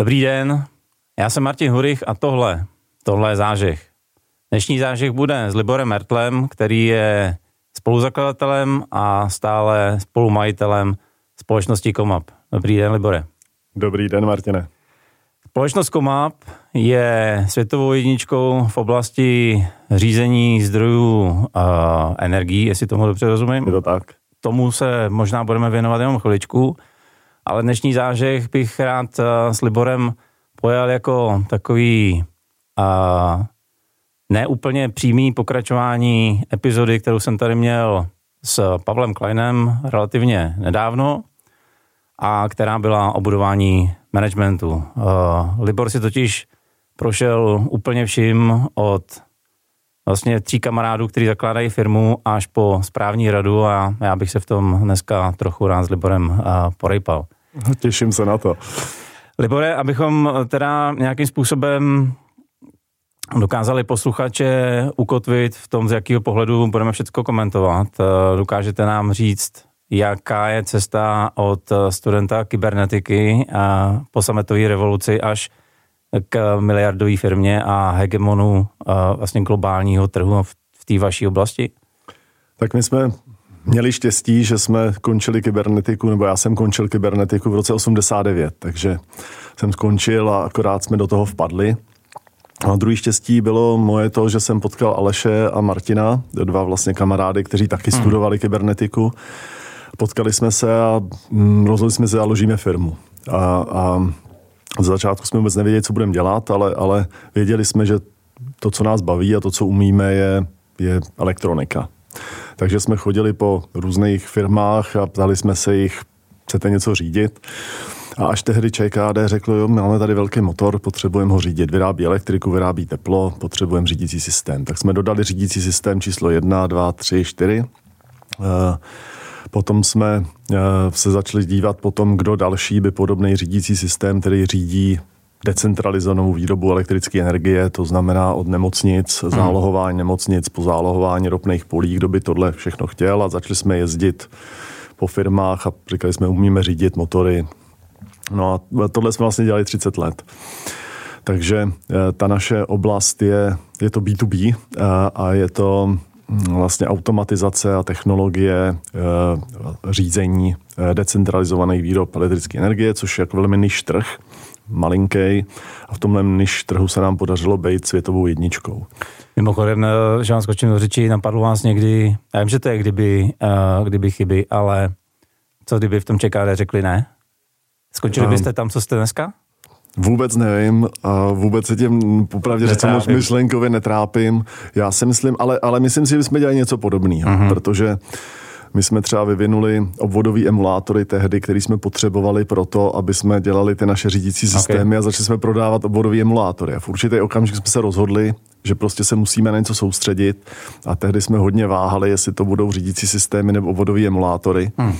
Dobrý den, já jsem Martin Hurich a tohle, tohle je zážeh. Dnešní zážeh bude s Liborem Mertlem, který je spoluzakladatelem a stále spolumajitelem společnosti Komap. Dobrý den, Libore. Dobrý den, Martine. Společnost Komap je světovou jedničkou v oblasti řízení zdrojů uh, energií, jestli tomu dobře rozumím. Je to tak. Tomu se možná budeme věnovat jenom chviličku, ale dnešní zážeh bych rád uh, s Liborem pojal jako takový uh, neúplně přímý pokračování epizody, kterou jsem tady měl s Pavlem Kleinem relativně nedávno a která byla o budování managementu. Uh, Libor si totiž prošel úplně vším od vlastně tří kamarádů, kteří zakládají firmu, až po správní radu a já bych se v tom dneska trochu rád s Liborem uh, porejpal. Těším se na to. Libore, abychom teda nějakým způsobem dokázali posluchače ukotvit v tom, z jakého pohledu budeme všechno komentovat. Uh, dokážete nám říct, jaká je cesta od studenta kybernetiky a po sametové revoluci až k miliardové firmě a hegemonu vlastně globálního trhu v té vaší oblasti? Tak my jsme měli štěstí, že jsme končili kybernetiku, nebo já jsem končil kybernetiku v roce 89, takže jsem skončil a akorát jsme do toho vpadli. A druhý štěstí bylo moje to, že jsem potkal Aleše a Martina, dva vlastně kamarády, kteří taky hmm. studovali kybernetiku potkali jsme se a mm, rozhodli jsme se, založíme firmu. A, a z začátku jsme vůbec nevěděli, co budeme dělat, ale, ale věděli jsme, že to, co nás baví a to, co umíme, je, je elektronika. Takže jsme chodili po různých firmách a ptali jsme se jich, chcete něco řídit? A až tehdy ČKD řekl, jo, máme tady velký motor, potřebujeme ho řídit, vyrábí elektriku, vyrábí teplo, potřebujeme řídící systém. Tak jsme dodali řídící systém číslo 1, 2, 3, 4. Potom jsme eh, se začali dívat po tom, kdo další by podobný řídící systém, který řídí decentralizovanou výrobu elektrické energie, to znamená od nemocnic, hmm. zálohování nemocnic po zálohování ropných polí, kdo by tohle všechno chtěl a začali jsme jezdit po firmách a říkali jsme, umíme řídit motory. No a tohle jsme vlastně dělali 30 let. Takže eh, ta naše oblast je, je to B2B a, eh, a je to vlastně automatizace a technologie eh, řízení decentralizovaných výrob elektrické energie, což je jako velmi niž trh, malinký a v tomhle niž trhu se nám podařilo být světovou jedničkou. Mimochodem, eh, že vám skočím do řeči, napadlo vás někdy, já vím, že to je kdyby, kdyby chyby, ale co kdyby v tom ČKD řekli ne? Skončili byste tam, co jste dneska? Vůbec nevím a vůbec se tím popravdě řečeno myšlenkově netrápím. Já si myslím, ale, ale myslím si, že jsme dělali něco podobného, uh-huh. protože my jsme třeba vyvinuli obvodový emulátory tehdy, který jsme potřebovali pro to, aby jsme dělali ty naše řídící systémy okay. a začali jsme prodávat obvodový emulátory. A v určitý okamžik jsme se rozhodli, že prostě se musíme na něco soustředit a tehdy jsme hodně váhali, jestli to budou řídící systémy nebo obvodový emulátory. Hmm.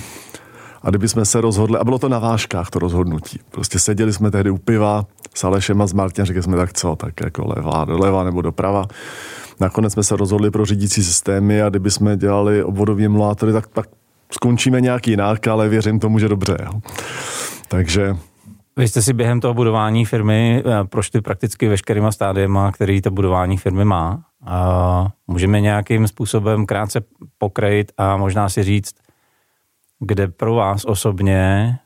A kdyby jsme se rozhodli, a bylo to na vážkách to rozhodnutí, prostě seděli jsme tehdy u piva s Alešem a s Martinem, řekli jsme tak co, tak jako levá, doleva nebo doprava. Nakonec jsme se rozhodli pro řídící systémy a kdyby jsme dělali obvodový emulátory, tak, tak skončíme nějak jinak, ale věřím tomu, že dobře. Jo. Takže vy jste si během toho budování firmy eh, prošli prakticky veškerýma stádiema, který to budování firmy má. A můžeme nějakým způsobem krátce pokrejit a možná si říct, kde pro vás osobně,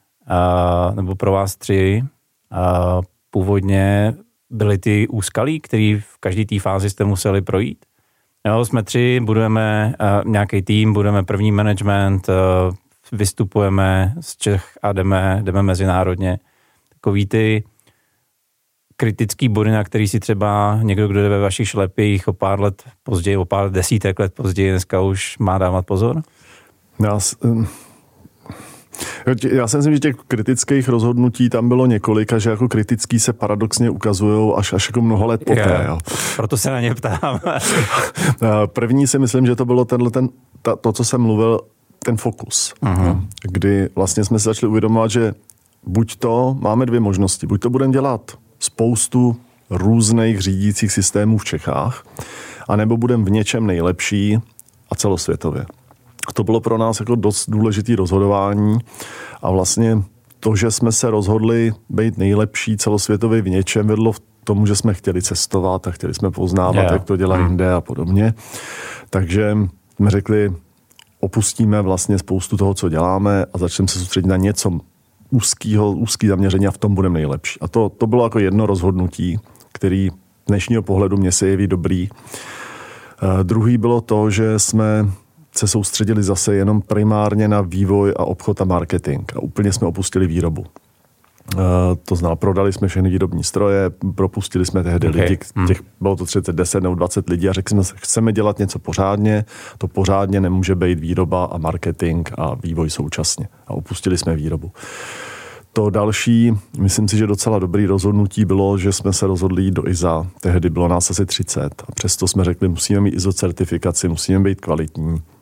uh, nebo pro vás tři, uh, původně byly ty úskalí, které v každé té fázi jste museli projít? Jo, jsme tři, budujeme uh, nějaký tým, budeme první management, uh, vystupujeme z Čech a jdeme, jdeme mezinárodně. Takový ty kritický body, na který si třeba někdo, kdo jde ve vašich šlepích o pár let později, o pár desítek let později, dneska už má dávat pozor? Já, já si myslím, že těch kritických rozhodnutí tam bylo několik a že jako kritický se paradoxně ukazují až, až jako mnoho let poté. Jo, jo. Proto se na ně ptám. První si myslím, že to bylo tenhle ten, ta, to, co jsem mluvil, ten fokus. Uh-huh. Kdy vlastně jsme se začali uvědomovat, že buď to, máme dvě možnosti, buď to budeme dělat spoustu různých řídících systémů v Čechách, anebo budeme v něčem nejlepší a celosvětově to bylo pro nás jako dost důležitý rozhodování a vlastně to, že jsme se rozhodli být nejlepší celosvětově v něčem, vedlo v tomu, že jsme chtěli cestovat a chtěli jsme poznávat, yeah. jak to dělá hmm. jinde a podobně. Takže jsme řekli, opustíme vlastně spoustu toho, co děláme a začneme se soustředit na něco úzkýho, úzký zaměření a v tom budeme nejlepší. A to, to bylo jako jedno rozhodnutí, který dnešního pohledu mě se jeví dobrý. Uh, druhý bylo to, že jsme se soustředili zase jenom primárně na vývoj a obchod a marketing a úplně jsme opustili výrobu. Uh, to znamená, prodali jsme všechny výrobní stroje, propustili jsme tehdy okay. lidi, hmm. těch, bylo to 30, 10 nebo 20 lidí a řekli jsme, chceme dělat něco pořádně, to pořádně nemůže být výroba a marketing a vývoj současně. A opustili jsme výrobu. To další, myslím si, že docela dobrý rozhodnutí bylo, že jsme se rozhodli jít do IZA. Tehdy bylo nás asi 30 a přesto jsme řekli, musíme mít ISO certifikaci, musíme být kvalitní, eh,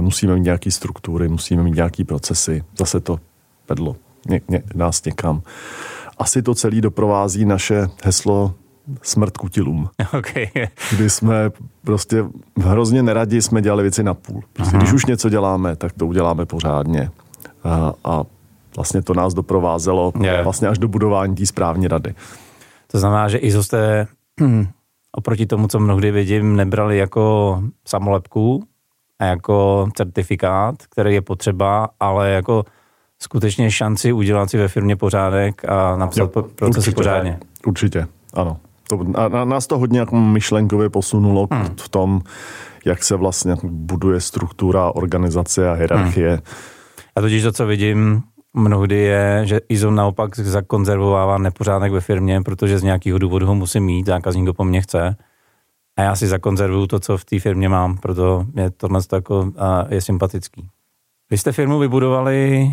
musíme mít nějaké struktury, musíme mít nějaké procesy. Zase to vedlo ně, ně, nás někam. Asi to celé doprovází naše heslo smrt kutilům. Okay. Kdy jsme prostě hrozně neradi jsme dělali věci na půl. Prostě, když už něco děláme, tak to uděláme pořádně. A, a vlastně to nás doprovázelo yeah. vlastně až do budování té správní rady. To znamená, že ISO jste oproti tomu, co mnohdy vidím, nebrali jako samolepku jako certifikát, který je potřeba, ale jako skutečně šanci udělat si ve firmě pořádek a napsat jo, procesy určitě, pořádně. Určitě, ano. To, a, a nás to hodně jako myšlenkově posunulo hmm. v tom, jak se vlastně buduje struktura, organizace a hierarchie. Hmm. A totiž to, co vidím mnohdy je, že ISO naopak zakonzervovává nepořádek ve firmě, protože z nějakého důvodu ho musím mít, zákazník ho po mně chce. A já si zakonzervuju to, co v té firmě mám, proto je tohle jako, je sympatický. Vy jste firmu vybudovali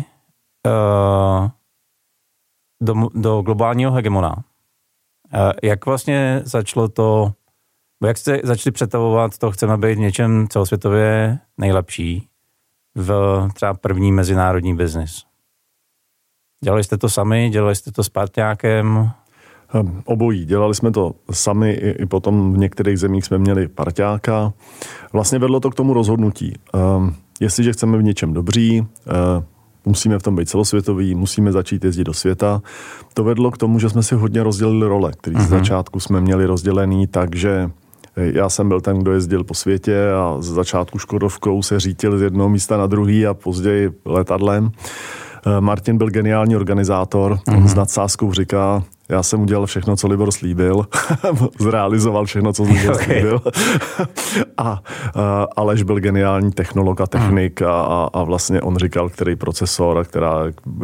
uh, do, do globálního hegemona. Uh, jak vlastně začalo to, jak jste začali přetavovat to, chceme být něčem celosvětově nejlepší v třeba první mezinárodní biznis? Dělali jste to sami, dělali jste to s parťákem? Ehm, obojí. Dělali jsme to sami, i, potom v některých zemích jsme měli parťáka. Vlastně vedlo to k tomu rozhodnutí. Um, jestliže chceme v něčem dobří, uh, musíme v tom být celosvětový, musíme začít jezdit do světa. To vedlo k tomu, že jsme si hodně rozdělili role, který z mhm. začátku jsme měli rozdělený, takže eh, já jsem byl ten, kdo jezdil po světě a z začátku Škodovkou se řítil z jednoho místa na druhý a později letadlem. Eh, Martin byl geniální organizátor, uh-huh. on s nadsázkou říká, já jsem udělal všechno, co Libor slíbil, zrealizoval všechno, co Libor okay. slíbil. a, a Aleš byl geniální technolog a technik a, a, a vlastně on říkal, který procesor a která,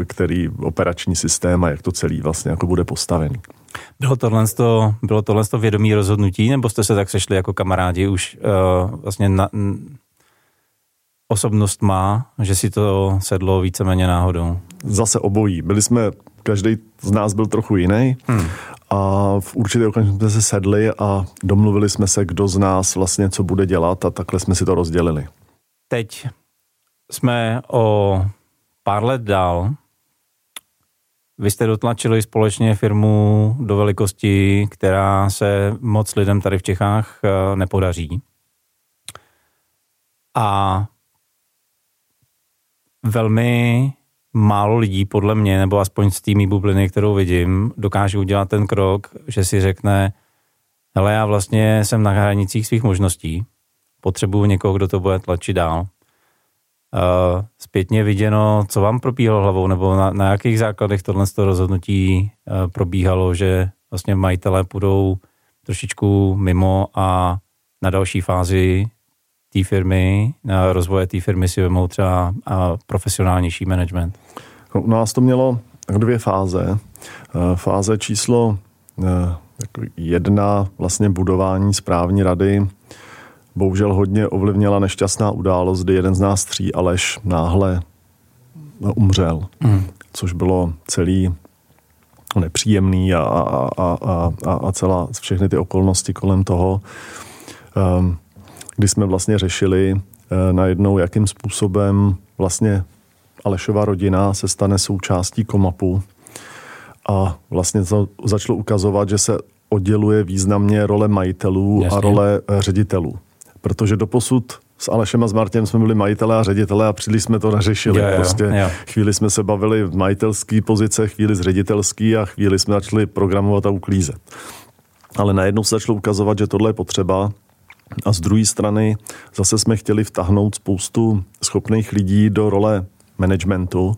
který operační systém a jak to celý vlastně jako bude postavený. Bylo tohle, bylo tohle vědomí rozhodnutí, nebo jste se tak sešli jako kamarádi už uh, vlastně na, osobnost má, že si to sedlo víceméně náhodou? Zase obojí. Byli jsme, každý z nás byl trochu jiný hmm. a v určitě okamžik jsme se sedli a domluvili jsme se, kdo z nás vlastně co bude dělat a takhle jsme si to rozdělili. Teď jsme o pár let dál. Vy jste dotlačili společně firmu do velikosti, která se moc lidem tady v Čechách eh, nepodaří. A velmi málo lidí, podle mě, nebo aspoň z té bubliny, kterou vidím, dokáže udělat ten krok, že si řekne, ale já vlastně jsem na hranicích svých možností, potřebuju někoho, kdo to bude tlačit dál. Uh, zpětně viděno, co vám probíhalo hlavou, nebo na, na jakých základech tohle rozhodnutí uh, probíhalo, že vlastně majitelé půjdou trošičku mimo a na další fázi té firmy, na rozvoje té firmy si vemou třeba profesionálnější management? No, u nás to mělo dvě fáze. Eh, fáze číslo eh, jako jedna, vlastně budování správní rady, bohužel hodně ovlivnila nešťastná událost, kdy jeden z nás tří, Aleš, náhle umřel, mm. což bylo celý nepříjemný a, a, a, a, a celá všechny ty okolnosti kolem toho. Um, kdy jsme vlastně řešili eh, najednou, jakým způsobem vlastně Alešova rodina se stane součástí komapu a vlastně to začalo ukazovat, že se odděluje významně role majitelů Jasně. a role eh, ředitelů. Protože doposud s Alešem a s Martinem jsme byli majitelé a ředitelé a příliš jsme to neřešili. Jo, jo, prostě jo. chvíli jsme se bavili v majitelské pozice, chvíli z ředitelský a chvíli jsme začali programovat a uklízet. Ale najednou se začalo ukazovat, že tohle je potřeba a z druhé strany zase jsme chtěli vtahnout spoustu schopných lidí do role managementu,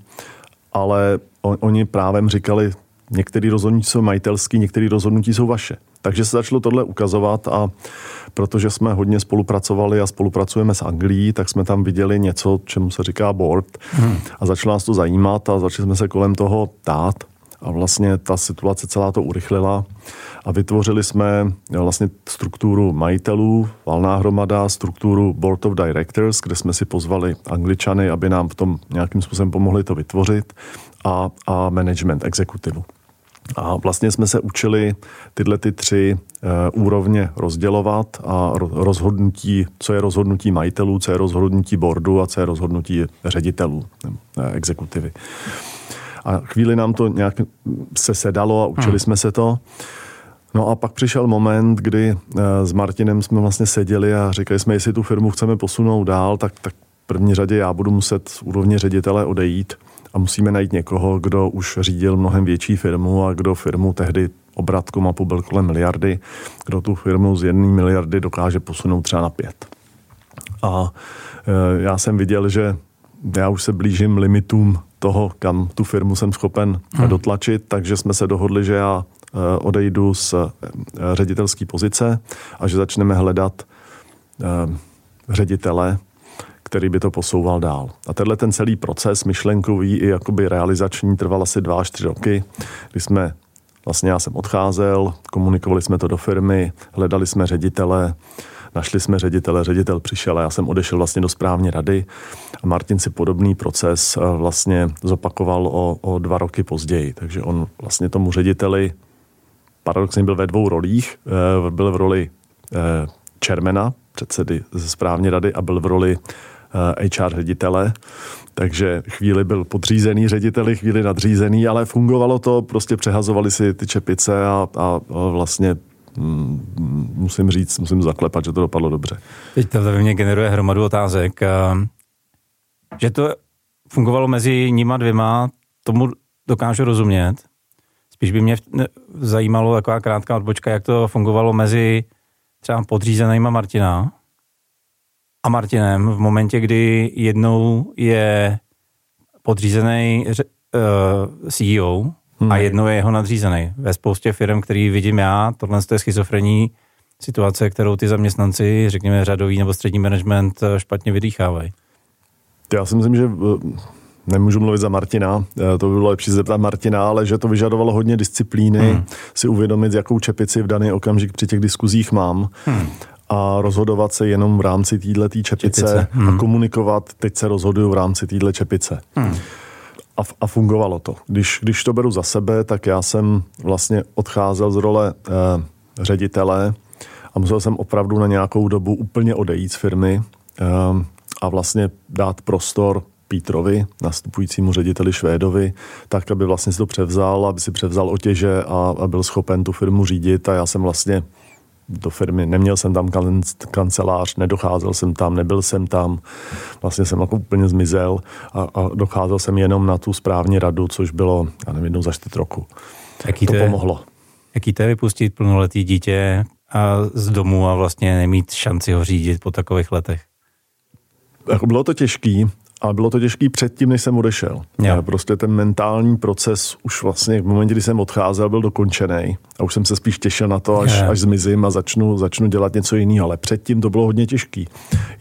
ale on, oni právem říkali, některé rozhodnutí jsou majitelský, některé rozhodnutí jsou vaše. Takže se začalo tohle ukazovat a protože jsme hodně spolupracovali a spolupracujeme s Anglií, tak jsme tam viděli něco, čemu se říká board hmm. a začalo nás to zajímat a začali jsme se kolem toho tát a vlastně ta situace celá to urychlila a vytvořili jsme vlastně strukturu majitelů, valná hromada, strukturu Board of Directors, kde jsme si pozvali angličany, aby nám v tom nějakým způsobem pomohli to vytvořit a, a management, exekutivu. A vlastně jsme se učili tyhle ty tři uh, úrovně rozdělovat a rozhodnutí, co je rozhodnutí majitelů, co je rozhodnutí boardu a co je rozhodnutí ředitelů, uh, exekutivy. A chvíli nám to nějak se sedalo a učili hmm. jsme se to. No a pak přišel moment, kdy uh, s Martinem jsme vlastně seděli a říkali jsme, jestli tu firmu chceme posunout dál, tak, tak v první řadě já budu muset z úrovně ředitele odejít a musíme najít někoho, kdo už řídil mnohem větší firmu a kdo firmu tehdy obratku mapu byl kolem miliardy, kdo tu firmu z jedné miliardy dokáže posunout třeba na pět. A e, já jsem viděl, že já už se blížím limitům toho, kam tu firmu jsem schopen hmm. dotlačit, takže jsme se dohodli, že já e, odejdu z e, ředitelské pozice a že začneme hledat ředitele, který by to posouval dál. A tenhle ten celý proces myšlenkový i jakoby realizační trval asi dva až tři roky, kdy jsme Vlastně já jsem odcházel, komunikovali jsme to do firmy, hledali jsme ředitele, našli jsme ředitele, ředitel přišel a já jsem odešel vlastně do správní rady a Martin si podobný proces eh, vlastně zopakoval o, o dva roky později. Takže on vlastně tomu řediteli paradoxně byl ve dvou rolích. Eh, byl v roli čermena, eh, předsedy ze správní rady a byl v roli HR ředitele, takže chvíli byl podřízený řediteli, chvíli nadřízený, ale fungovalo to, prostě přehazovali si ty čepice a, a, vlastně musím říct, musím zaklepat, že to dopadlo dobře. Teď to ve mně generuje hromadu otázek. Že to fungovalo mezi nima dvěma, tomu dokážu rozumět. Spíš by mě zajímalo taková krátká odbočka, jak to fungovalo mezi třeba podřízenýma Martina, a Martinem v momentě, kdy jednou je podřízený eh, CEO hmm. a jednou je jeho nadřízený. Ve spoustě firm, který vidím já, tohle je schizofrení situace, kterou ty zaměstnanci, řekněme řadový nebo střední management, eh, špatně vydýchávají. Já si myslím, že eh, nemůžu mluvit za Martina, to by bylo lepší zeptat Martina, ale že to vyžadovalo hodně disciplíny, hmm. si uvědomit, jakou čepici v daný okamžik při těch diskuzích mám. Hmm a rozhodovat se jenom v rámci této čepice, čepice. Hmm. a komunikovat, teď se rozhoduju v rámci této čepice. Hmm. A, a fungovalo to. Když, když to beru za sebe, tak já jsem vlastně odcházel z role eh, ředitele a musel jsem opravdu na nějakou dobu úplně odejít z firmy eh, a vlastně dát prostor Pítrovi, nastupujícímu řediteli Švédovi, tak, aby vlastně si to převzal, aby si převzal otěže a, a byl schopen tu firmu řídit a já jsem vlastně do firmy. Neměl jsem tam kancelář, nedocházel jsem tam, nebyl jsem tam. Vlastně jsem jako úplně zmizel a, a docházel jsem jenom na tu správní radu, což bylo, já nevím, jednou za čtyři roku. Jaký to, to pomohlo. Jaký to je vypustit plnoletý dítě a z domu a vlastně nemít šanci ho řídit po takových letech? Jako bylo to těžký, a bylo to těžký předtím, než jsem odešel. Jo. Prostě ten mentální proces už vlastně v momentě, kdy jsem odcházel, byl dokončený. A už jsem se spíš těšil na to, až, až zmizím a začnu, začnu dělat něco jiného. Ale předtím to bylo hodně těžký.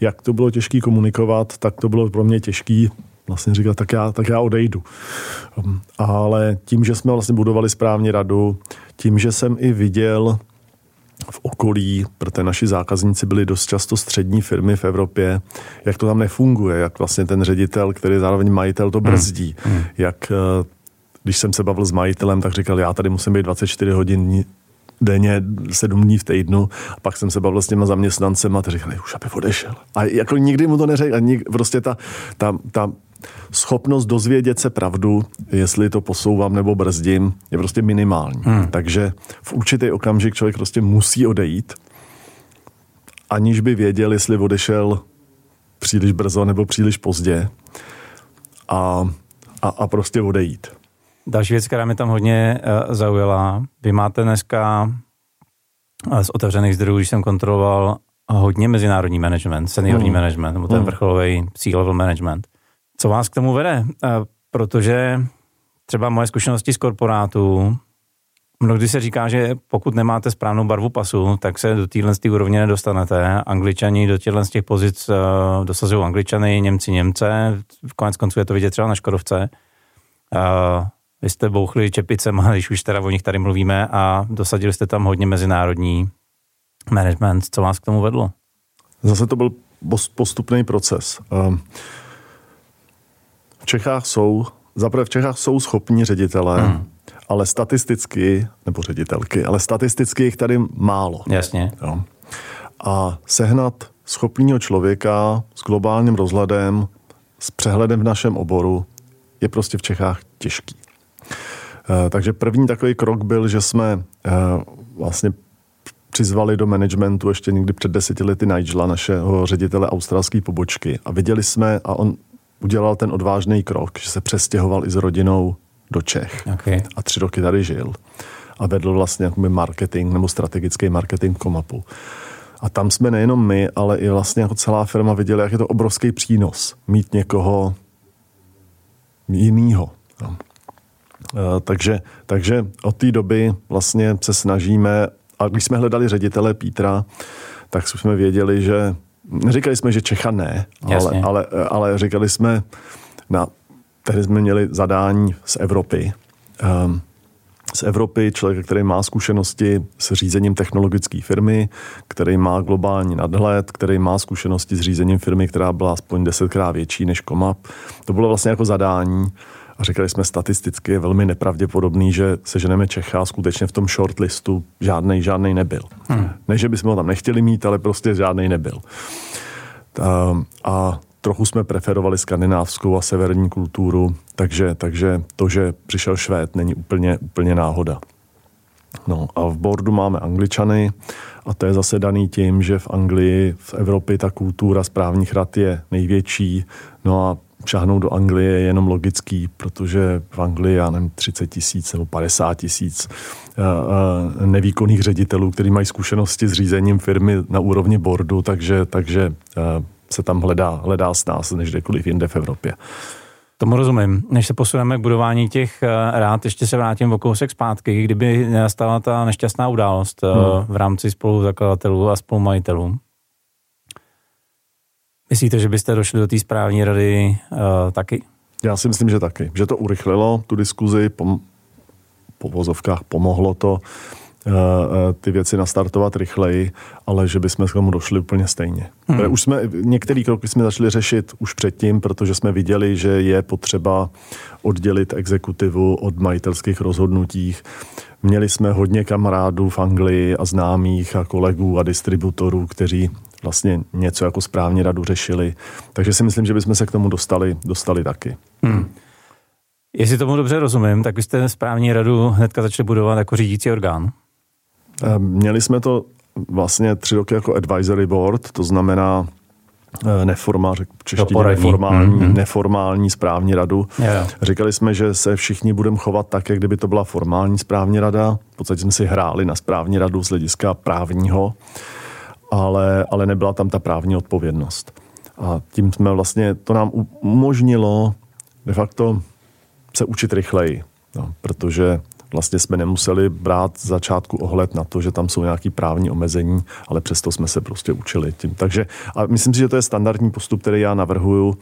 Jak to bylo těžký komunikovat, tak to bylo pro mě těžký vlastně říkat, tak já, tak já odejdu. Um, ale tím, že jsme vlastně budovali správně radu, tím, že jsem i viděl v okolí, protože naši zákazníci byli dost často střední firmy v Evropě, jak to tam nefunguje, jak vlastně ten ředitel, který je zároveň majitel, to brzdí, hmm. Hmm. jak eh, když jsem se bavil s majitelem, tak říkal, já tady musím být 24 hodin denně, sedm dní v týdnu. A pak jsem se bavil s těma zaměstnancema a říkali, už aby odešel. A jako nikdy mu to neřekl. A nik, prostě ta, ta, ta schopnost dozvědět se pravdu, jestli to posouvám nebo brzdím, je prostě minimální. Hmm. Takže v určitý okamžik člověk prostě musí odejít, aniž by věděl, jestli odešel příliš brzo nebo příliš pozdě a, a, a prostě odejít. Další věc, která mi tam hodně uh, zaujala, vy máte dneska uh, z otevřených zdrojů, když jsem kontroloval, hodně mezinárodní management, seniorní hmm. management, nebo ten hmm. vrcholový C-level management. Co vás k tomu vede? Uh, protože třeba moje zkušenosti z korporátu, mnohdy se říká, že pokud nemáte správnou barvu pasu, tak se do téhle úrovně nedostanete. Angličani do těchto z těch pozic uh, dosazují angličany, Němci Němce, konec konců je to vidět třeba na Škodovce. Uh, vy jste bouchli čepicem, když už teda o nich tady mluvíme a dosadili jste tam hodně mezinárodní management. Co vás k tomu vedlo? Zase to byl postupný proces. V Čechách jsou, zaprvé v Čechách jsou schopní ředitelé, hmm. ale statisticky, nebo ředitelky, ale statisticky jich tady málo. Jasně. Jo. A sehnat schopného člověka s globálním rozhledem, s přehledem v našem oboru, je prostě v Čechách těžký. Eh, takže první takový krok byl, že jsme eh, vlastně přizvali do managementu ještě někdy před deseti lety Nigela, našeho ředitele australské pobočky. A viděli jsme, a on udělal ten odvážný krok, že se přestěhoval i s rodinou do Čech. Okay. A tři roky tady žil. A vedl vlastně marketing nebo strategický marketing Komapu. A tam jsme nejenom my, ale i vlastně jako celá firma viděli, jak je to obrovský přínos mít někoho jinýho. No. Eh, takže, takže od té doby vlastně se snažíme, a když jsme hledali ředitele Pítra, tak jsme věděli, že neříkali jsme, že Čecha ne, ale, ale, ale říkali jsme, na, tehdy jsme měli zadání z Evropy, um, z Evropy, člověk, který má zkušenosti s řízením technologické firmy, který má globální nadhled, který má zkušenosti s řízením firmy, která byla aspoň desetkrát větší než Komap. To bylo vlastně jako zadání a říkali jsme statisticky je velmi nepravděpodobný, že seženeme Čecha a skutečně v tom shortlistu žádnej, žádnej nebyl. Hmm. Ne, že bychom ho tam nechtěli mít, ale prostě žádnej nebyl. A, a trochu jsme preferovali skandinávskou a severní kulturu, takže, takže to, že přišel Švéd, není úplně, úplně náhoda. No a v boardu máme Angličany a to je zase daný tím, že v Anglii, v Evropě ta kultura správních rad je největší, no a šáhnout do Anglie je jenom logický, protože v Anglii, já nevím, 30 tisíc nebo 50 tisíc eh, eh, nevýkonných ředitelů, kteří mají zkušenosti s řízením firmy na úrovni boardu, takže, takže eh, se tam hledá, hledá s nás než kdekoliv jinde v Evropě. Tomu rozumím. Než se posuneme k budování těch rád, ještě se vrátím o kousek zpátky, kdyby nastala ta nešťastná událost hmm. v rámci spoluzakladatelů a spolumajitelů. Myslíte, že byste došli do té správní rady uh, taky? Já si myslím, že taky. Že to urychlilo tu diskuzi, pom- po vozovkách pomohlo to uh, ty věci nastartovat rychleji, ale že bychom k tomu došli úplně stejně. Hmm. Už jsme, některé kroky jsme začali řešit už předtím, protože jsme viděli, že je potřeba oddělit exekutivu od majitelských rozhodnutích. Měli jsme hodně kamarádů v Anglii a známých a kolegů a distributorů, kteří vlastně něco jako správní radu řešili. Takže si myslím, že bychom se k tomu dostali, dostali taky. Hmm. Jestli tomu dobře rozumím, tak byste správní radu hnedka začali budovat jako řídící orgán? Eh, měli jsme to vlastně tři roky jako advisory board, to znamená eh, neformál, češtině neformální, mm-hmm. neformální správní radu. Yeah. Říkali jsme, že se všichni budeme chovat tak, jak kdyby to byla formální správní rada. V podstatě jsme si hráli na správní radu z hlediska právního ale, ale nebyla tam ta právní odpovědnost. A tím jsme vlastně, to nám umožnilo de facto se učit rychleji, no, protože vlastně jsme nemuseli brát z začátku ohled na to, že tam jsou nějaké právní omezení, ale přesto jsme se prostě učili tím. Takže a myslím si, že to je standardní postup, který já navrhuju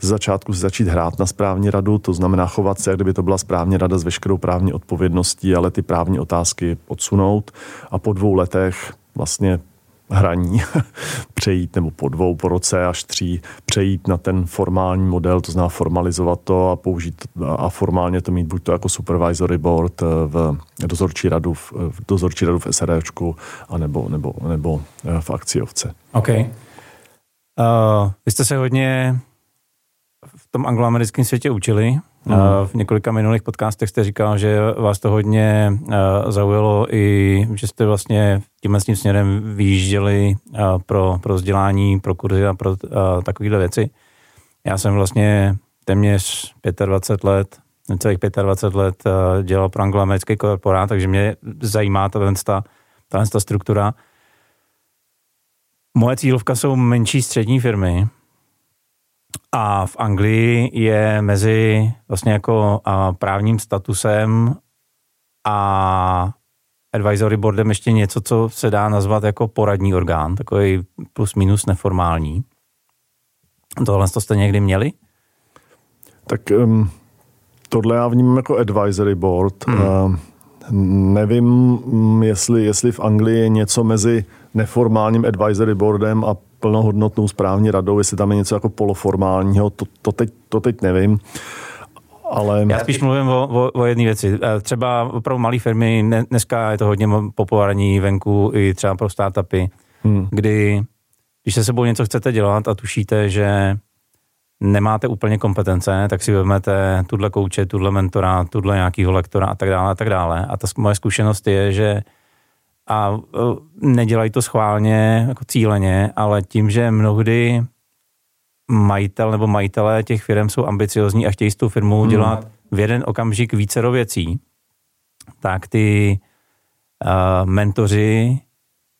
z začátku začít hrát na správní radu, to znamená chovat se, jak kdyby to byla správní rada s veškerou právní odpovědností, ale ty právní otázky odsunout a po dvou letech vlastně hraní přejít, nebo po dvou, po roce až tří, přejít na ten formální model, to znamená formalizovat to a použít a formálně to mít buď to jako supervisory board eh, v dozorčí radu v, v dozorčí radu v SREčku, anebo, nebo, nebo eh, v akciovce. OK. Uh, vy jste se hodně v tom angloamerickém světě učili. Mm. V několika minulých podcastech jste říkal, že vás to hodně zaujalo i, že jste vlastně tímhle tím směrem vyjížděli pro, pro vzdělání, pro kurzy a pro takovéhle věci. Já jsem vlastně téměř 25 let, necelých 25 let dělal pro angloamerický korporát, takže mě zajímá ta, ta, ta struktura. Moje cílovka jsou menší střední firmy, a v Anglii je mezi vlastně jako právním statusem a advisory boardem ještě něco, co se dá nazvat jako poradní orgán, takový plus minus neformální. Tohle jste někdy měli? Tak um, tohle já vnímám jako advisory board. Hmm. Uh, nevím, jestli, jestli v Anglii je něco mezi neformálním advisory boardem a plnohodnotnou správní radou, jestli tam je něco jako poloformálního, to, to, teď, to teď nevím. Ale... Já spíš mluvím o, o, o jedné věci. Eh, třeba opravdu malé firmy, dneska je to hodně populární venku i třeba pro startupy, hmm. kdy když se sebou něco chcete dělat a tušíte, že nemáte úplně kompetence, tak si vezmete tuhle kouče, tuhle mentora, tuhle nějakýho lektora a tak dále a tak dále. A ta moje zkušenost je, že a e, nedělají to schválně, jako cíleně, ale tím, že mnohdy majitel nebo majitelé těch firm jsou ambiciozní a chtějí s tou firmou hmm. dělat v jeden okamžik více věcí, tak ty uh, mentoři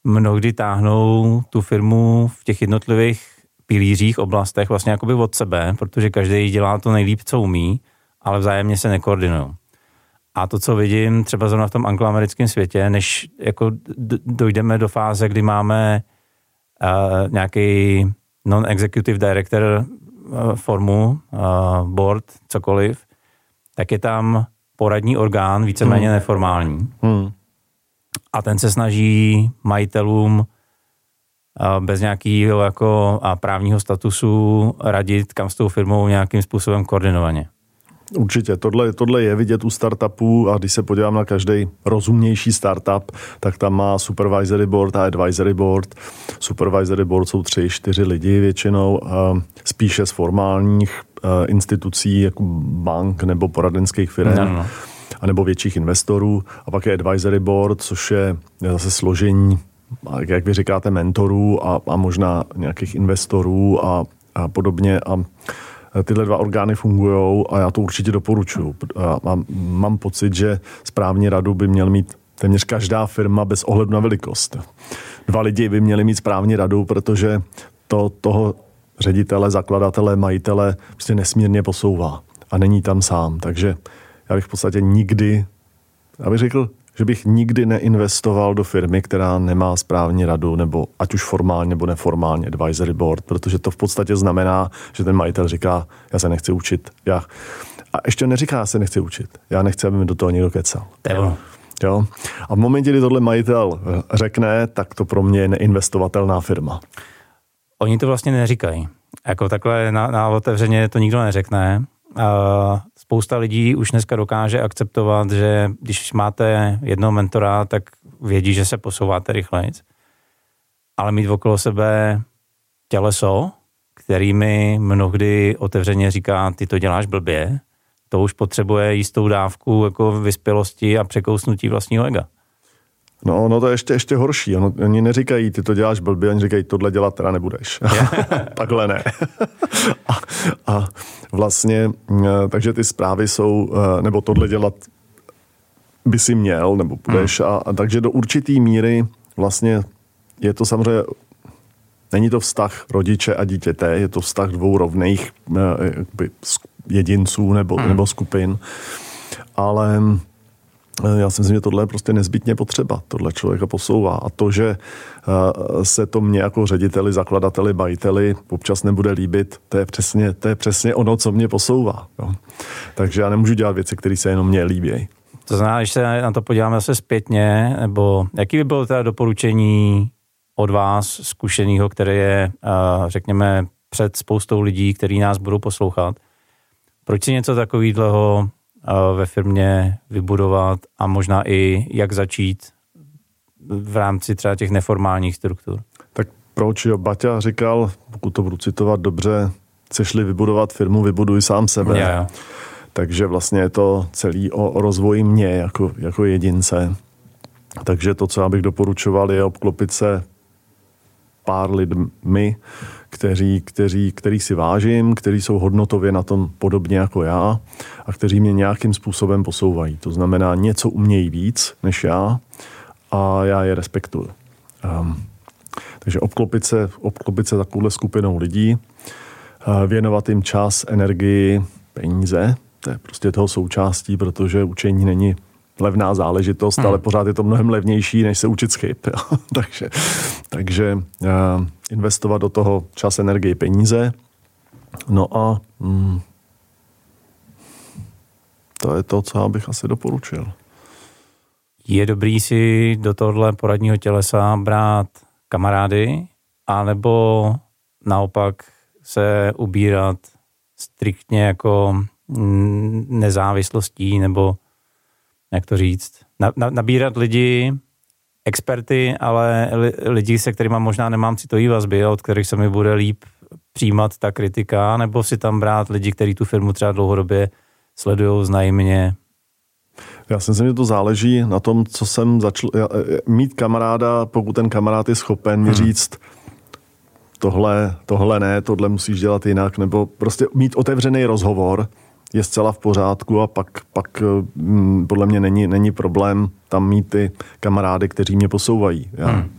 mnohdy táhnou tu firmu v těch jednotlivých pilířích, oblastech vlastně jakoby od sebe, protože každý dělá to nejlíp, co umí, ale vzájemně se nekoordinují. A to, co vidím třeba zrovna v tom angloamerickém světě, než jako dojdeme do fáze, kdy máme uh, nějaký non-executive director uh, formu, uh, board, cokoliv, tak je tam poradní orgán, víceméně hmm. neformální. Hmm. A ten se snaží majitelům uh, bez nějakého jako právního statusu radit, kam s tou firmou nějakým způsobem koordinovaně. Určitě, tohle, tohle je vidět u startupů a když se podívám na každý rozumnější startup, tak tam má supervisory board a advisory board. Supervisory board jsou tři, čtyři lidi většinou, spíše z formálních institucí jako bank nebo poradenských firm. No, no. A nebo větších investorů. A pak je advisory board, což je zase složení, jak vy říkáte, mentorů a, a možná nějakých investorů a, a podobně. A tyhle dva orgány fungují a já to určitě doporučuji. Mám, mám pocit, že správní radu by měl mít téměř každá firma bez ohledu na velikost. Dva lidi by měli mít správní radu, protože to toho ředitele, zakladatele, majitele prostě nesmírně posouvá a není tam sám. Takže já bych v podstatě nikdy, já bych řekl, že bych nikdy neinvestoval do firmy, která nemá správní radu, nebo ať už formálně nebo neformálně advisory board, protože to v podstatě znamená, že ten majitel říká, já se nechci učit. Já, a ještě neříká, já se nechci učit. Já nechci, aby mi do toho někdo kecal. Jo? A v momentě, kdy tohle majitel řekne, tak to pro mě je neinvestovatelná firma. Oni to vlastně neříkají. Jako takhle na, na otevřeně to nikdo neřekne. Spousta lidí už dneska dokáže akceptovat, že když máte jednoho mentora, tak vědí, že se posouváte rychleji. Ale mít okolo sebe těleso, kterými mnohdy otevřeně říká, ty to děláš blbě, to už potřebuje jistou dávku jako vyspělosti a překousnutí vlastního ega. No, no to je ještě, ještě horší. Ono, oni neříkají, ty to děláš blbě, oni říkají, tohle dělat teda nebudeš. Takhle ne. a, a vlastně, takže ty zprávy jsou, eh, nebo tohle dělat by si měl, nebo budeš. Hmm. A, a takže do určitý míry vlastně je to samozřejmě Není to vztah rodiče a dítěte, je to vztah dvou rovných eh, jedinců nebo, hmm. nebo skupin. Ale já si myslím, že tohle je prostě nezbytně potřeba. Tohle člověka posouvá. A to, že eh, se to mě jako řediteli, zakladateli, majiteli občas nebude líbit, to je přesně, to je přesně ono, co mě posouvá. Jo. Takže já nemůžu dělat věci, které se jenom mně líbí. To znamená, když se na to podíváme zase zpětně, nebo jaký by bylo teda doporučení od vás, zkušeného, které je, eh, řekněme, před spoustou lidí, kteří nás budou poslouchat, proč si něco takového ve firmě vybudovat a možná i jak začít v rámci třeba těch neformálních struktur. Tak proč jo? Baťa říkal, pokud to budu citovat dobře, chceš-li vybudovat firmu, vybuduj sám sebe. Yeah. takže vlastně je to celý o, o rozvoji mě jako, jako jedince. Takže to, co já bych doporučoval, je obklopit se pár lidmi, kteří, kteří, který si vážím, kteří jsou hodnotově na tom podobně jako já a kteří mě nějakým způsobem posouvají. To znamená, něco umějí víc než já a já je respektuju. Um, takže obklopit se, obklopit se takovouhle skupinou lidí, uh, věnovat jim čas, energii, peníze, to je prostě toho součástí, protože učení není levná záležitost, hmm. ale pořád je to mnohem levnější, než se učit chyb. takže takže uh, investovat do toho čas, energii, peníze. No a mm, to je to, co já bych asi doporučil. Je dobrý si do tohohle poradního tělesa brát kamarády, anebo naopak se ubírat striktně jako nezávislostí, nebo jak to říct, na, na, nabírat lidi, experty, ale lidi, se kterými možná nemám citový vazby, od kterých se mi bude líp přijímat ta kritika, nebo si tam brát lidi, kteří tu firmu třeba dlouhodobě sledují, znají mě. Já si myslím, že to záleží na tom, co jsem začal. E, mít kamaráda, pokud ten kamarád je schopen mi hmm. říct, tohle, tohle ne, tohle musíš dělat jinak, nebo prostě mít otevřený rozhovor, je zcela v pořádku a pak, pak hm, podle mě není, není problém tam mít ty kamarády, kteří mě posouvají. Já hmm.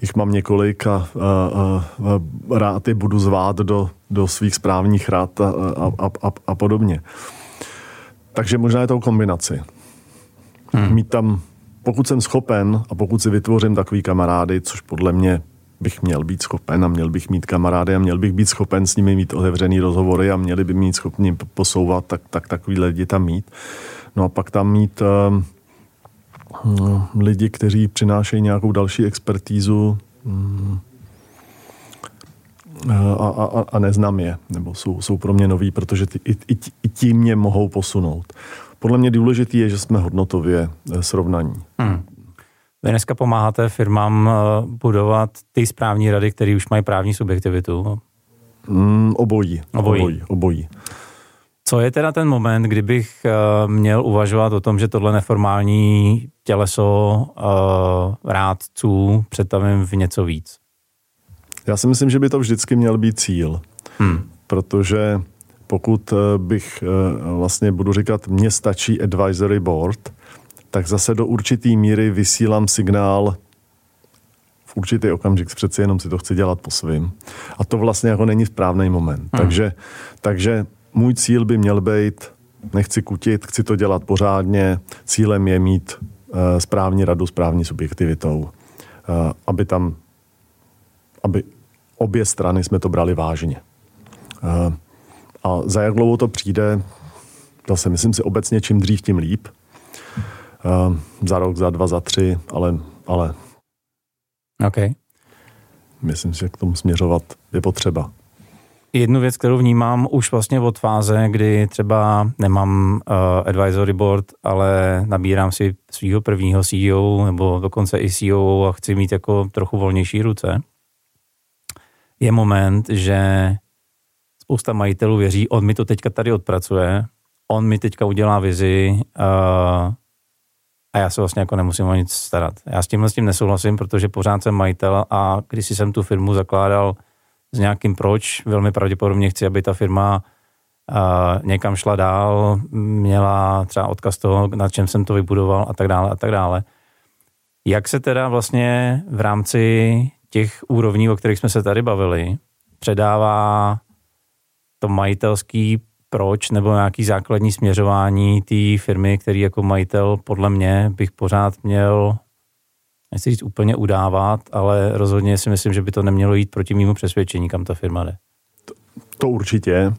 jich mám několik a, a, a, a rád je budu zvát do, do svých správních rad a, a, a, a podobně. Takže možná je to kombinaci. Hmm. Mít tam, pokud jsem schopen a pokud si vytvořím takový kamarády, což podle mě bych měl být schopen a měl bych mít kamarády a měl bych být schopen s nimi mít otevřený rozhovory a měli by mít schopni posouvat, tak, tak takový lidi tam mít. No a pak tam mít uh, lidi, kteří přinášejí nějakou další expertízu um, a, a, a neznám je, nebo jsou, jsou pro mě noví, protože ty, i, i, i ti mě mohou posunout. Podle mě důležité je, že jsme hodnotově eh, srovnaní. Hmm. Vy dneska pomáháte firmám eh, budovat ty správní rady, které už mají právní subjektivitu? Mm, obojí, obojí. Obojí. Obojí. Co je teda ten moment, kdybych uh, měl uvažovat o tom, že tohle neformální těleso uh, rádců přetavím v něco víc? Já si myslím, že by to vždycky měl být cíl. Hmm. Protože pokud bych vlastně budu říkat, mně stačí advisory board, tak zase do určitý míry vysílám signál v určitý okamžik přeci jenom si to chci dělat po svým. A to vlastně jako není správný moment. Hmm. Takže, takže můj cíl by měl být, nechci kutit, chci to dělat pořádně, cílem je mít uh, správní radu, správní subjektivitou, uh, aby tam, aby obě strany jsme to brali vážně. Uh, a za jak dlouho to přijde, zase myslím si obecně, čím dřív, tím líp. Uh, za rok, za dva, za tři, ale, ale OK. myslím si, že k tomu směřovat je potřeba. Jednu věc, kterou vnímám už vlastně od fáze, kdy třeba nemám uh, advisory board, ale nabírám si svého prvního CEO nebo dokonce i CEO a chci mít jako trochu volnější ruce, je moment, že spousta majitelů věří, on mi to teďka tady odpracuje, on mi teďka udělá vizi, uh, a já se vlastně jako nemusím o nic starat. Já s tímhle s tím nesouhlasím, protože pořád jsem majitel a když jsem tu firmu zakládal s nějakým proč, velmi pravděpodobně chci, aby ta firma uh, někam šla dál, měla třeba odkaz toho, na čem jsem to vybudoval a tak dále a tak dále. Jak se teda vlastně v rámci těch úrovní, o kterých jsme se tady bavili, předává to majitelský proč nebo nějaký základní směřování té firmy, který jako majitel podle mě bych pořád měl nechci říct úplně udávat, ale rozhodně si myslím, že by to nemělo jít proti mýmu přesvědčení, kam ta firma jde. To, to určitě.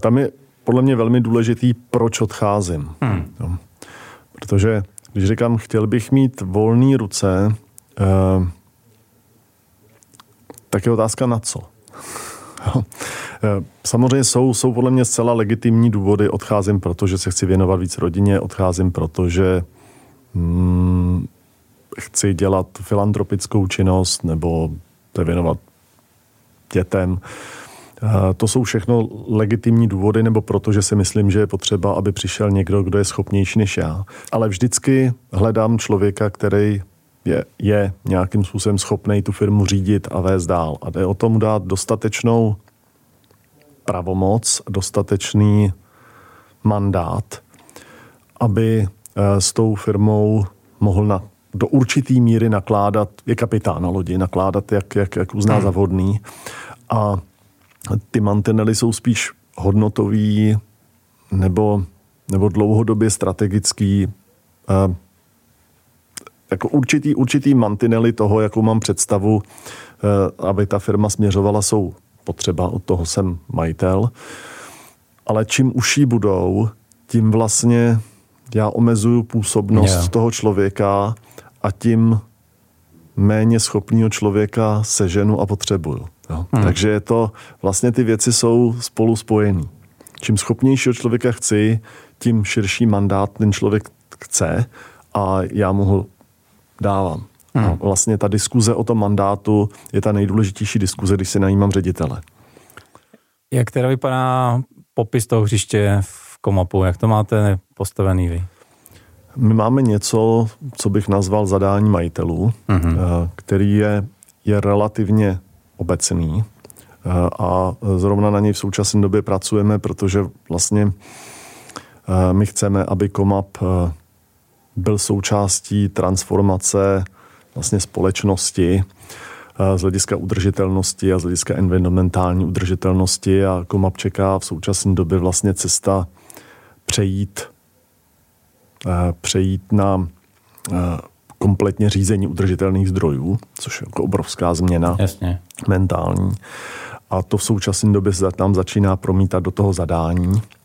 Tam je podle mě velmi důležitý, proč odcházím. Hmm. No. Protože když říkám, chtěl bych mít volné ruce, eh, tak je otázka na co. Eh, samozřejmě jsou, jsou podle mě zcela legitimní důvody. Odcházím, protože se chci věnovat víc rodině, odcházím, protože hmm, chci dělat filantropickou činnost nebo se věnovat dětem. To jsou všechno legitimní důvody, nebo proto, že si myslím, že je potřeba, aby přišel někdo, kdo je schopnější než já. Ale vždycky hledám člověka, který je, je nějakým způsobem schopný tu firmu řídit a vést dál. A jde o tom dát dostatečnou pravomoc, dostatečný mandát, aby eh, s tou firmou mohl na, do určitý míry nakládat, je kapitán na lodi, nakládat, jak, jak, jak uzná hmm. za vhodný. A ty mantinely jsou spíš hodnotový nebo, nebo dlouhodobě strategický. Jako určitý, určitý mantinely toho, jakou mám představu, eh, aby ta firma směřovala, jsou potřeba, od toho jsem majitel. Ale čím uší budou, tím vlastně já omezuju působnost yeah. toho člověka a tím méně schopného člověka seženu a potřebuju. Jo. Hmm. Takže je to, vlastně ty věci jsou spolu spojený. Čím schopnějšího člověka chci, tím širší mandát ten člověk chce a já mu ho dávám. Hmm. A vlastně ta diskuze o tom mandátu je ta nejdůležitější diskuze, když si najímám ředitele. Jak teda vypadá popis toho hřiště v Komapu? Jak to máte postavený vy? My máme něco, co bych nazval zadání majitelů, hmm který je, je relativně obecný eh, a zrovna na něj v současné době pracujeme, protože vlastně eh, my chceme, aby Komap byl součástí transformace vlastně společnosti z hlediska udržitelnosti a z hlediska environmentální udržitelnosti a Komap čeká v současné době vlastně cesta přejít, přejít na kompletně řízení udržitelných zdrojů, což je jako obrovská změna Jasně. mentální. A to v současné době se nám začíná promítat do toho zadání, eh,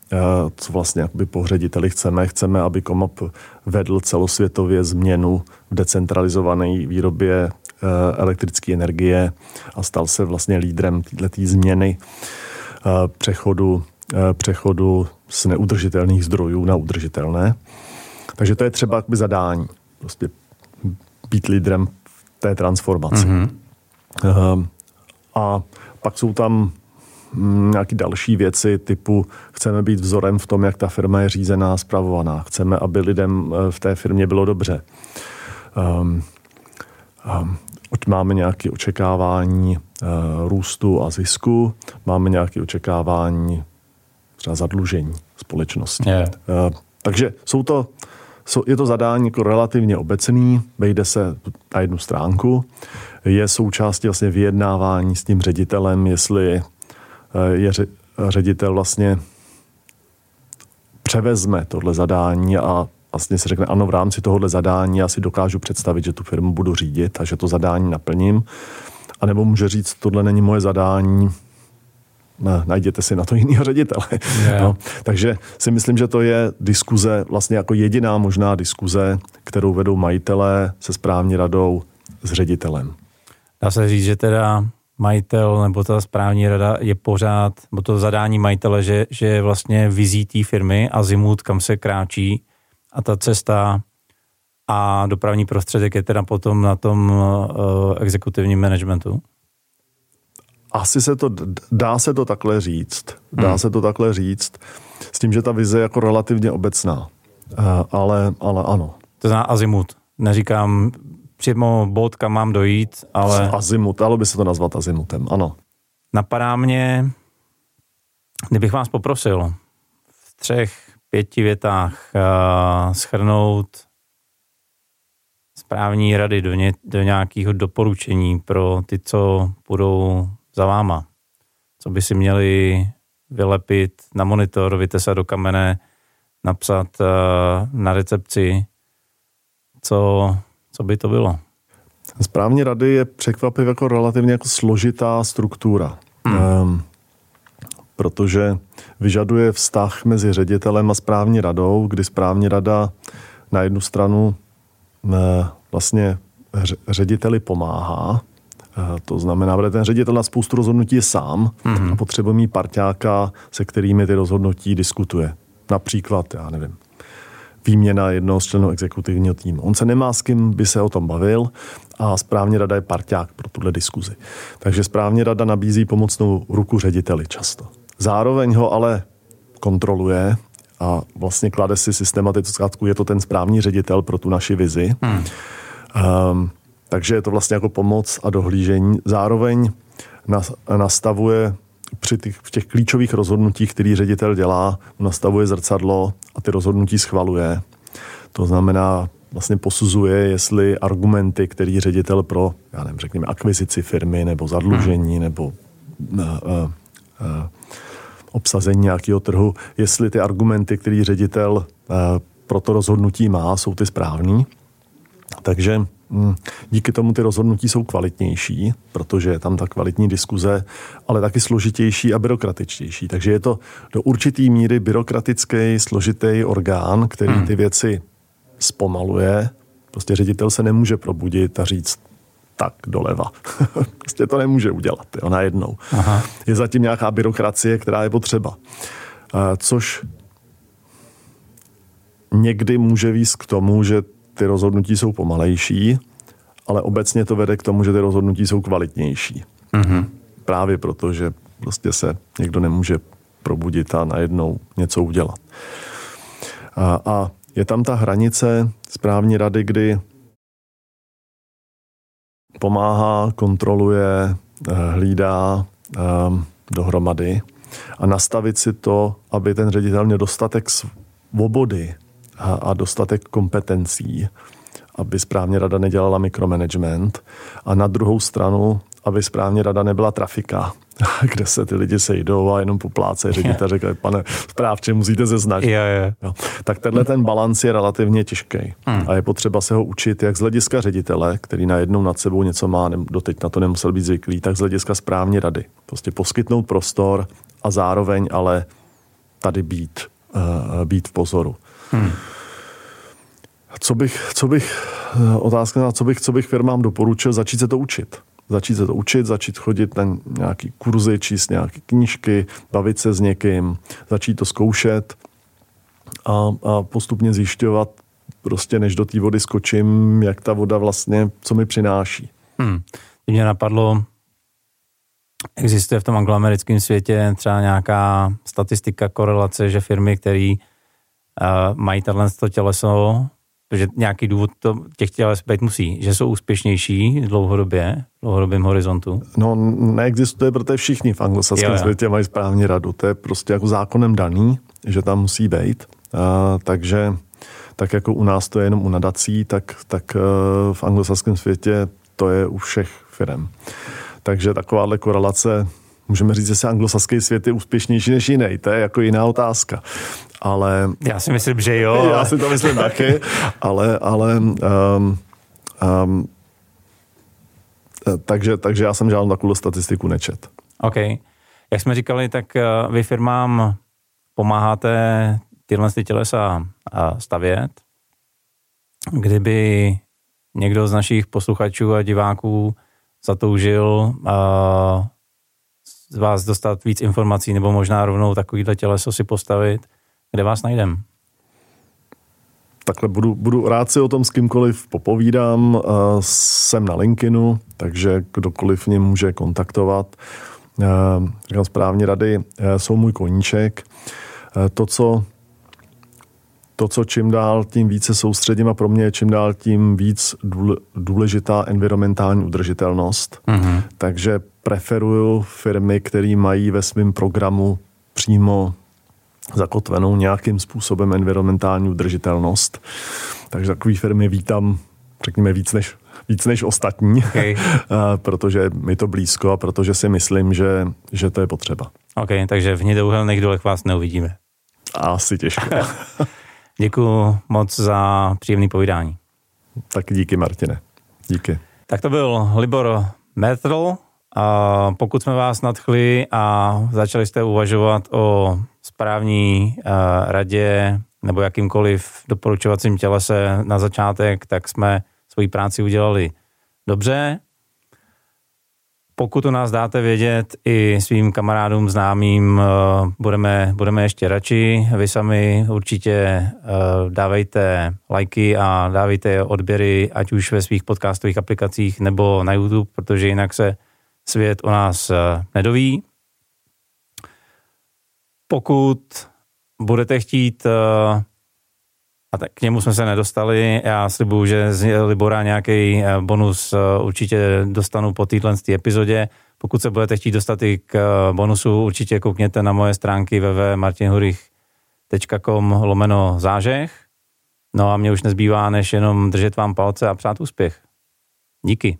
co vlastně jakoby po řediteli chceme. Chceme, aby Komap vedl celosvětově změnu v decentralizované výrobě eh, elektrické energie a stal se vlastně lídrem této změny eh, přechodu, přechodu z neudržitelných zdrojů na udržitelné. Takže to je třeba zadání. Prostě být lídrem té transformaci. Mm-hmm. A pak jsou tam nějaké další věci typu chceme být vzorem v tom, jak ta firma je řízená, zpravovaná. Chceme, aby lidem eh, v té firmě bylo dobře. Um, um, máme nějaké očekávání uh, růstu a zisku, máme nějaké očekávání třeba zadlužení společnosti. Yeah. Uh, takže jsou to je to zadání jako relativně obecný, vejde se na jednu stránku, je součástí vlastně vyjednávání s tím ředitelem, jestli eh, je ředitel vlastně převezme tohle zadání a vlastně si řekne, ano, v rámci tohohle zadání já si dokážu představit, že tu firmu budu řídit a že to zadání naplním. A nebo může říct, tohle není moje zadání, ne, najděte si na to jiného ředitele. Yeah. No, takže si myslím, že to je diskuze, vlastně jako jediná možná diskuze, kterou vedou majitelé se správní radou s ředitelem. Dá se říct, že teda majitel nebo ta správní rada je pořád, nebo to zadání majitele, že, že je vlastně vizí té firmy a zimut, kam se kráčí a ta cesta a dopravní prostředek je teda potom na tom uh, exekutivním managementu? asi se to, dá se to takhle říct. Dá hmm. se to takhle říct s tím, že ta vize je jako relativně obecná. Uh, ale, ale ano. To znamená azimut. Neříkám přímo bod, kam mám dojít, ale... Azimut, dalo by se to nazvat azimutem, ano. Napadá mě, kdybych vás poprosil v třech, pěti větách uh, schrnout správní rady do, ně, do nějakého doporučení pro ty, co budou za váma. Co by si měli vylepit na monitor, vytesat do kamene, napsat uh, na recepci, co, co by to bylo? Správní rady je překvapivě jako relativně jako složitá struktura. Hmm. Um, protože vyžaduje vztah mezi ředitelem a správní radou, kdy správní rada na jednu stranu uh, vlastně řediteli pomáhá, Eh, to znamená, že ten ředitel na spoustu rozhodnutí je sám mm-hmm. a potřebuje mít parťáka, se kterými ty rozhodnutí diskutuje. Například, já nevím, výměna jednoho z členů exekutivního týmu. On se nemá s kým by se o tom bavil a správně rada je parťák pro tuhle diskuzi. Takže správně rada nabízí pomocnou ruku řediteli často. Zároveň ho ale kontroluje a vlastně klade si systematickou je to ten správný ředitel pro tu naši vizi. Hmm. Um, takže je to vlastně jako pomoc a dohlížení. Zároveň nastavuje při těch, v těch klíčových rozhodnutích, který ředitel dělá, nastavuje zrcadlo a ty rozhodnutí schvaluje. To znamená, vlastně posuzuje, jestli argumenty, který ředitel pro, já nevím, řekněme, akvizici firmy nebo zadlužení hmm. nebo uh, uh, uh, obsazení nějakého trhu, jestli ty argumenty, který ředitel uh, pro to rozhodnutí má, jsou ty správný. Takže hm, díky tomu ty rozhodnutí jsou kvalitnější, protože je tam ta kvalitní diskuze, ale taky složitější a byrokratičtější. Takže je to do určitý míry byrokratický, složitý orgán, který hmm. ty věci zpomaluje. Prostě ředitel se nemůže probudit a říct, tak doleva. prostě to nemůže udělat, jo, najednou. Aha. Je zatím nějaká byrokracie, která je potřeba. Což někdy může víc k tomu, že ty rozhodnutí jsou pomalejší, ale obecně to vede k tomu, že ty rozhodnutí jsou kvalitnější. Mm-hmm. Právě proto, že prostě se někdo nemůže probudit a najednou něco udělat. A, a je tam ta hranice správní rady, kdy pomáhá, kontroluje, eh, hlídá um, dohromady a nastavit si to, aby ten ředitel měl dostatek svobody a, a dostatek kompetencí, aby správně rada nedělala mikromanagement a na druhou stranu, aby správně rada nebyla trafika, kde se ty lidi sejdou a jenom popláce ředitel řekne, pane správče, musíte se snažit. Je, je. Jo. Tak tenhle ten balans je relativně těžký hmm. a je potřeba se ho učit jak z hlediska ředitele, který najednou nad sebou něco má, doteď na to nemusel být zvyklý, tak z hlediska správně rady. Prostě poskytnout prostor a zároveň ale tady být, uh, být v pozoru. Hmm. Co bych, co bych, eh, otázka na co bych, co bych firmám doporučil, začít se to učit. Začít se to učit, začít chodit na nějaký kurzy, číst nějaké knížky, bavit se s někým, začít to zkoušet a, a postupně zjišťovat, prostě než do té vody skočím, jak ta voda vlastně, co mi přináší. Hmm. Mě napadlo, existuje v tom angloamerickém světě třeba nějaká statistika, korelace, že firmy, které mají tato těleso, protože nějaký důvod to těch těles být musí, že jsou úspěšnější dlouhodobě, v dlouhodobém horizontu. No neexistuje, protože všichni v anglosaském jo, světě mají správně radu. To je prostě jako zákonem daný, že tam musí být. Uh, takže tak jako u nás to je jenom u nadací, tak, tak uh, v anglosaském světě to je u všech firm. Takže takováhle korelace můžeme říct, že se anglosaský svět je úspěšnější než jiný. To je jako jiná otázka. Ale... Já si myslím, že jo. Já si to myslím taky, ale, ale um, um, takže, takže já jsem žádnou takovou statistiku nečet. OK. Jak jsme říkali, tak eh, vy firmám pomáháte tyhle ty tělesa stavět. Kdyby někdo z našich posluchačů a diváků zatoužil z vás dostat víc informací nebo možná rovnou takovýhle těleso si postavit, kde vás najdem? Takhle budu, budu rád si o tom s kýmkoliv popovídám. Jsem na LinkedInu, takže kdokoliv mě může kontaktovat. Říkám správně rady, jsou můj koníček. To, co to, co čím dál tím více soustředím a pro mě je čím dál tím víc důležitá environmentální udržitelnost. Mm-hmm. Takže preferuju firmy, které mají ve svém programu přímo zakotvenou nějakým způsobem environmentální udržitelnost. Takže takové firmy vítám, řekněme, víc než, víc než ostatní, okay. protože mi to blízko a protože si myslím, že, že to je potřeba. OK, takže v hnědouhelných dolech vás neuvidíme. Asi těžko. Děkuji moc za příjemný povídání. Tak díky, Martine. Díky. Tak to byl Libor Metrl. A pokud jsme vás nadchli a začali jste uvažovat o správní uh, radě nebo jakýmkoliv doporučovacím tělese na začátek, tak jsme svoji práci udělali dobře. Pokud u nás dáte vědět i svým kamarádům, známým, eh, budeme, budeme ještě radši. Vy sami určitě eh, dávejte lajky a dávejte odběry, ať už ve svých podcastových aplikacích nebo na YouTube, protože jinak se svět o nás nedoví. Pokud budete chtít a tak k němu jsme se nedostali. Já slibuju, že z Libora nějaký eh, bonus eh, určitě dostanu po této epizodě. Pokud se budete chtít dostat i k eh, bonusu, určitě koukněte na moje stránky www.martinhurich.com lomeno zážeh. No a mě už nezbývá, než jenom držet vám palce a přát úspěch. Díky.